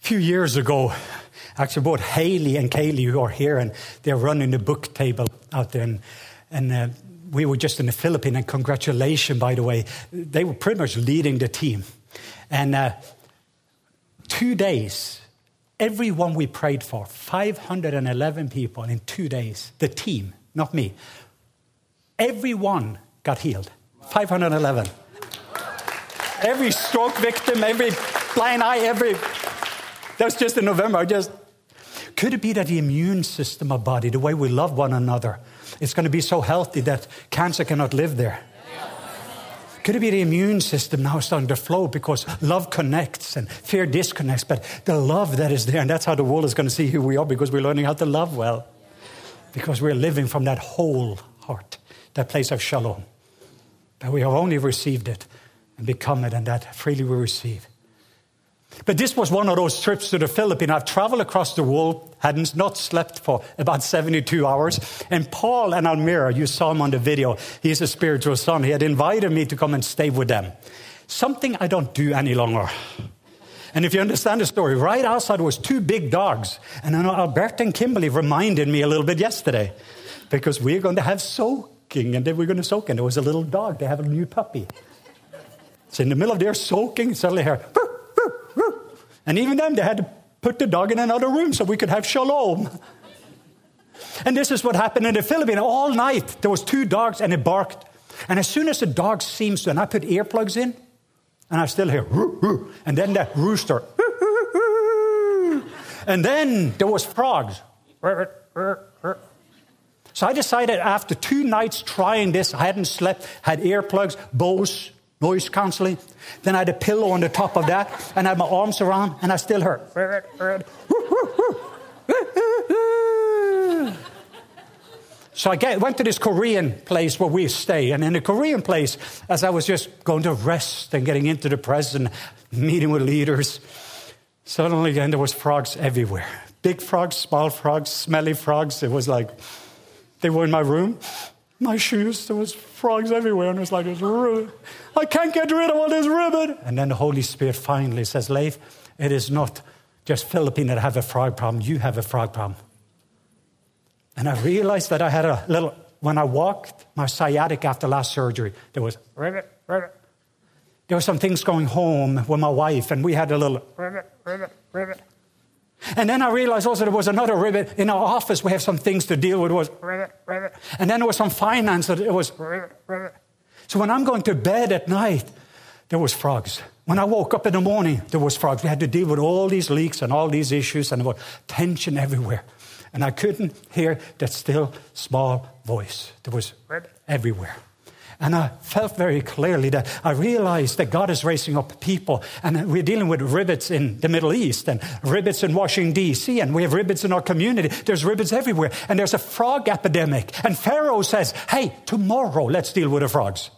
few years ago, Actually, both Haley and Kaylee, who are here, and they're running the book table out there. And, and uh, we were just in the Philippines, and congratulations, by the way. They were pretty much leading the team. And uh, two days, everyone we prayed for, 511 people in two days, the team, not me, everyone got healed. 511. Every stroke victim, every blind eye, every. That was just in November. I just could it be that the immune system of body, the way we love one another, is going to be so healthy that cancer cannot live there? Could it be the immune system now starting to flow because love connects and fear disconnects, but the love that is there, and that's how the world is going to see who we are because we're learning how to love well. Because we're living from that whole heart, that place of shalom. But we have only received it and become it, and that freely we receive. But this was one of those trips to the Philippines. I've traveled across the world, hadn't not slept for about 72 hours. And Paul and Almira, you saw him on the video, he's a spiritual son. He had invited me to come and stay with them. Something I don't do any longer. And if you understand the story, right outside was two big dogs. And I know Alberta and Kimberly reminded me a little bit yesterday because we're going to have soaking and then we're going to soak. And there was a little dog. They have a new puppy. So in the middle of their soaking, suddenly here, and even then, they had to put the dog in another room so we could have shalom. And this is what happened in the Philippines. All night, there was two dogs and it barked. And as soon as the dog seems to, and I put earplugs in, and I still hear, and then the rooster. And then there was frogs. So I decided after two nights trying this, I hadn't slept, had earplugs, Bose, noise cancelling. Then I had a pillow on the top of that, and I had my arms around, and I still hurt. So I get, went to this Korean place where we stay. And in the Korean place, as I was just going to rest and getting into the present, meeting with leaders, suddenly again there was frogs everywhere. Big frogs, small frogs, smelly frogs. It was like they were in my room my shoes. There was frogs everywhere, and it was like, I can't get rid of all this ribbon. And then the Holy Spirit finally says, Leif, it is not just Philippines that have a frog problem. You have a frog problem. And I realized that I had a little, when I walked, my sciatic after last surgery, there was ribbit, ribbit. There were some things going home with my wife, and we had a little ribbit, ribbit, ribbit. And then I realized also there was another ribbit in our office. We have some things to deal with. It was. And then there was some finance that it was. So when I'm going to bed at night, there was frogs. When I woke up in the morning, there was frogs. We had to deal with all these leaks and all these issues and there was tension everywhere. And I couldn't hear that still small voice. There was everywhere. And I felt very clearly that I realized that God is raising up people. And we're dealing with rivets in the Middle East and rivets in Washington, D.C., and we have rivets in our community. There's rivets everywhere. And there's a frog epidemic. And Pharaoh says, hey, tomorrow let's deal with the frogs.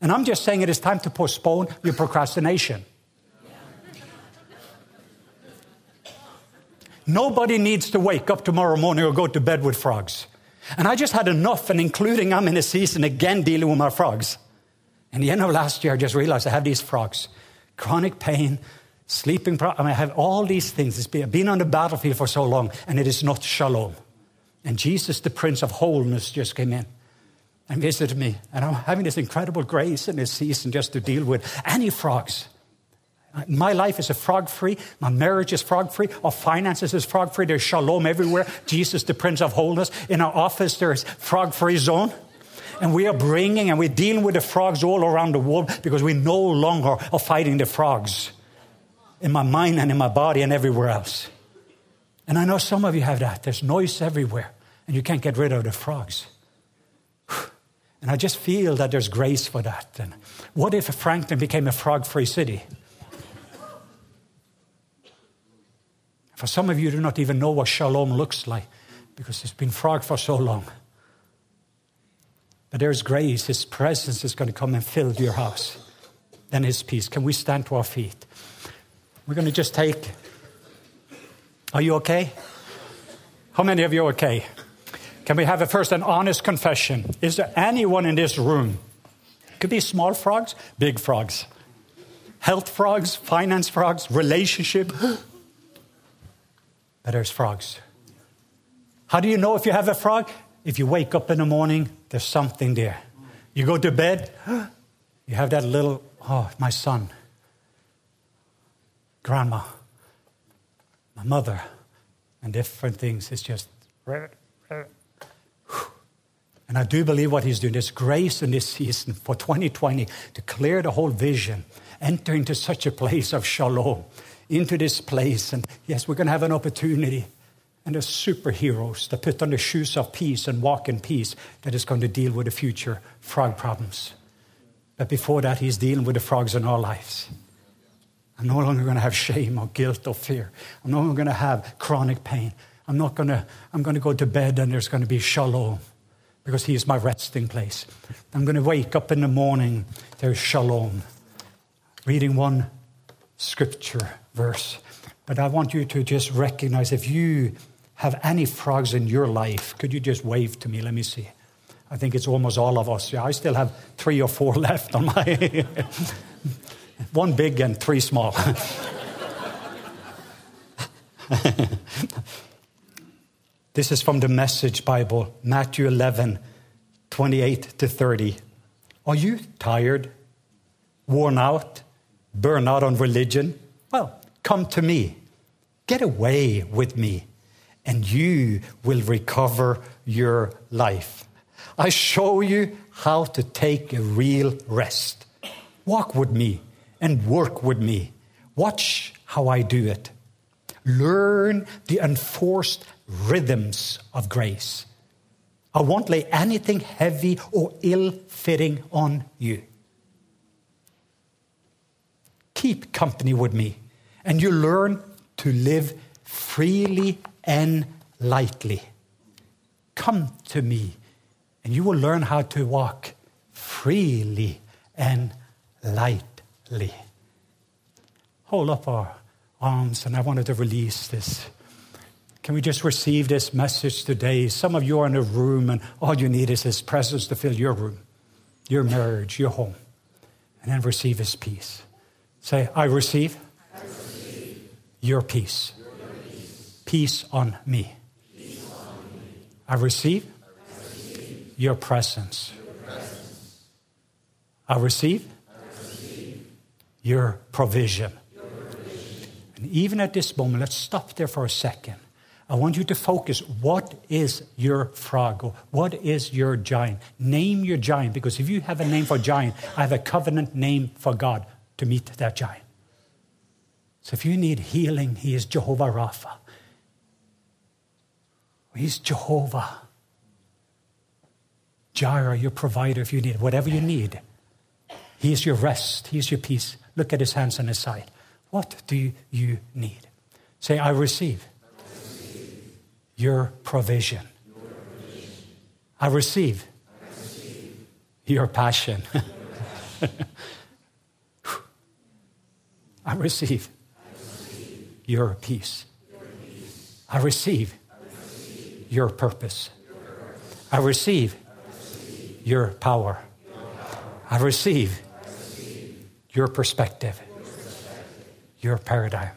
And I'm just saying it is time to postpone your procrastination. Nobody needs to wake up tomorrow morning or go to bed with frogs. And I just had enough, and including I'm in a season again dealing with my frogs. And the end of last year, I just realized I have these frogs chronic pain, sleeping problems. I, mean, I have all these things. Been, been on the battlefield for so long, and it is not shalom. And Jesus, the Prince of Wholeness, just came in and visited me. And I'm having this incredible grace in this season just to deal with any frogs. My life is a frog free. My marriage is frog free. Our finances is frog free. There's shalom everywhere. Jesus, the Prince of Wholeness. In our office, there's frog free zone. And we are bringing and we're dealing with the frogs all around the world because we no longer are fighting the frogs in my mind and in my body and everywhere else. And I know some of you have that. There's noise everywhere and you can't get rid of the frogs. And I just feel that there's grace for that. And what if Franklin became a frog free city? For some of you do not even know what shalom looks like because it's been frog for so long. But there's grace. His presence is going to come and fill your house. Then his peace. Can we stand to our feet? We're going to just take. Are you okay? How many of you are okay? Can we have a first an honest confession? Is there anyone in this room? Could be small frogs, big frogs, health frogs, finance frogs, relationship but there's frogs. How do you know if you have a frog? If you wake up in the morning, there's something there. You go to bed, you have that little, oh, my son, grandma, my mother, and different things. It's just. And I do believe what he's doing. There's grace in this season for 2020 to clear the whole vision, enter into such a place of shalom into this place. And yes, we're going to have an opportunity. And there's superheroes that put on the shoes of peace and walk in peace that is going to deal with the future frog problems. But before that, he's dealing with the frogs in our lives. I'm no longer going to have shame or guilt or fear. I'm no longer going to have chronic pain. I'm not going to, I'm going to go to bed and there's going to be shalom because he is my resting place. I'm going to wake up in the morning, there's shalom. Reading one scripture verse. But I want you to just recognize if you have any frogs in your life, could you just wave to me? Let me see. I think it's almost all of us. Yeah, I still have three or four left on my. One big and three small. this is from the Message Bible, Matthew 11, 28 to 30. Are you tired, worn out, burned out on religion? Well, Come to me, get away with me, and you will recover your life. I show you how to take a real rest. Walk with me and work with me. Watch how I do it. Learn the enforced rhythms of grace. I won't lay anything heavy or ill fitting on you. Keep company with me and you learn to live freely and lightly. Come to me, and you will learn how to walk freely and lightly. Hold up our arms, and I wanted to release this. Can we just receive this message today? Some of you are in a room, and all you need is His presence to fill your room, your marriage, your home, and then receive His peace. Say, I receive your peace. Peace on me. I receive your presence. I receive your provision. And even at this moment, let's stop there for a second. I want you to focus. What is your frog? What is your giant? Name your giant, because if you have a name for giant, I have a covenant name for God to meet that giant. So if you need healing, He is Jehovah Rapha. He's Jehovah. Jireh, your provider, if you need whatever you need. He is your rest. He is your peace. Look at his hands on his side. What do you need? Say, I receive. Your, provision. I receive, your passion. I receive. Your, peace. I receive. Your, purpose. I receive, your power. I receive, your perspective, your paradigm.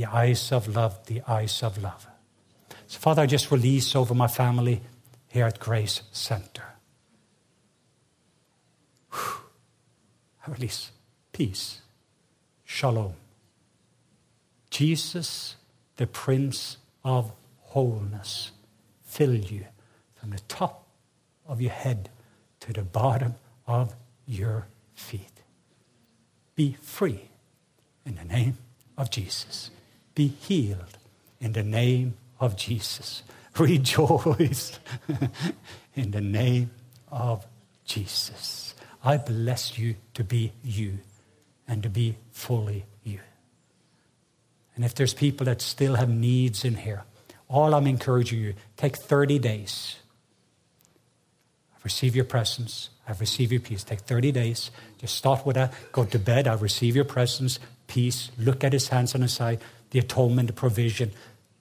The eyes of love, the eyes of love. So, Father, I just release over my family here at Grace Center. I release peace, shalom. Jesus, the Prince of Wholeness, fill you from the top of your head to the bottom of your feet. Be free in the name of Jesus. Be healed in the name of Jesus. Rejoice in the name of Jesus. I bless you to be you and to be fully you. And if there's people that still have needs in here, all I'm encouraging you, take 30 days. Receive your presence I receive your peace. Take 30 days. Just start with that. Go to bed. I receive your presence, peace. Look at his hands on his side, the atonement, the provision,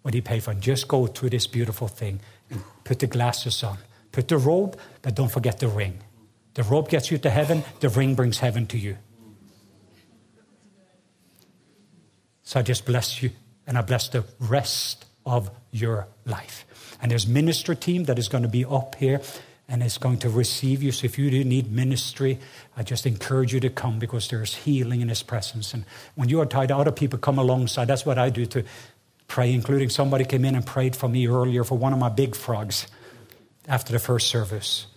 what he paid for. And just go through this beautiful thing and put the glasses on. Put the robe, but don't forget the ring. The robe gets you to heaven, the ring brings heaven to you. So I just bless you and I bless the rest of your life. And there's ministry team that is going to be up here and is going to receive you. So if you do need ministry, I just encourage you to come because there's healing in His presence. And when you are tired, other people come alongside. That's what I do to pray, including somebody came in and prayed for me earlier for one of my big frogs after the first service.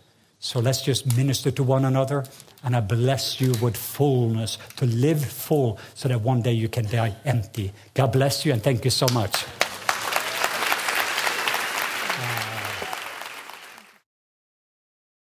So let's just minister to one another. And I bless you with fullness to live full so that one day you can die empty. God bless you and thank you so much.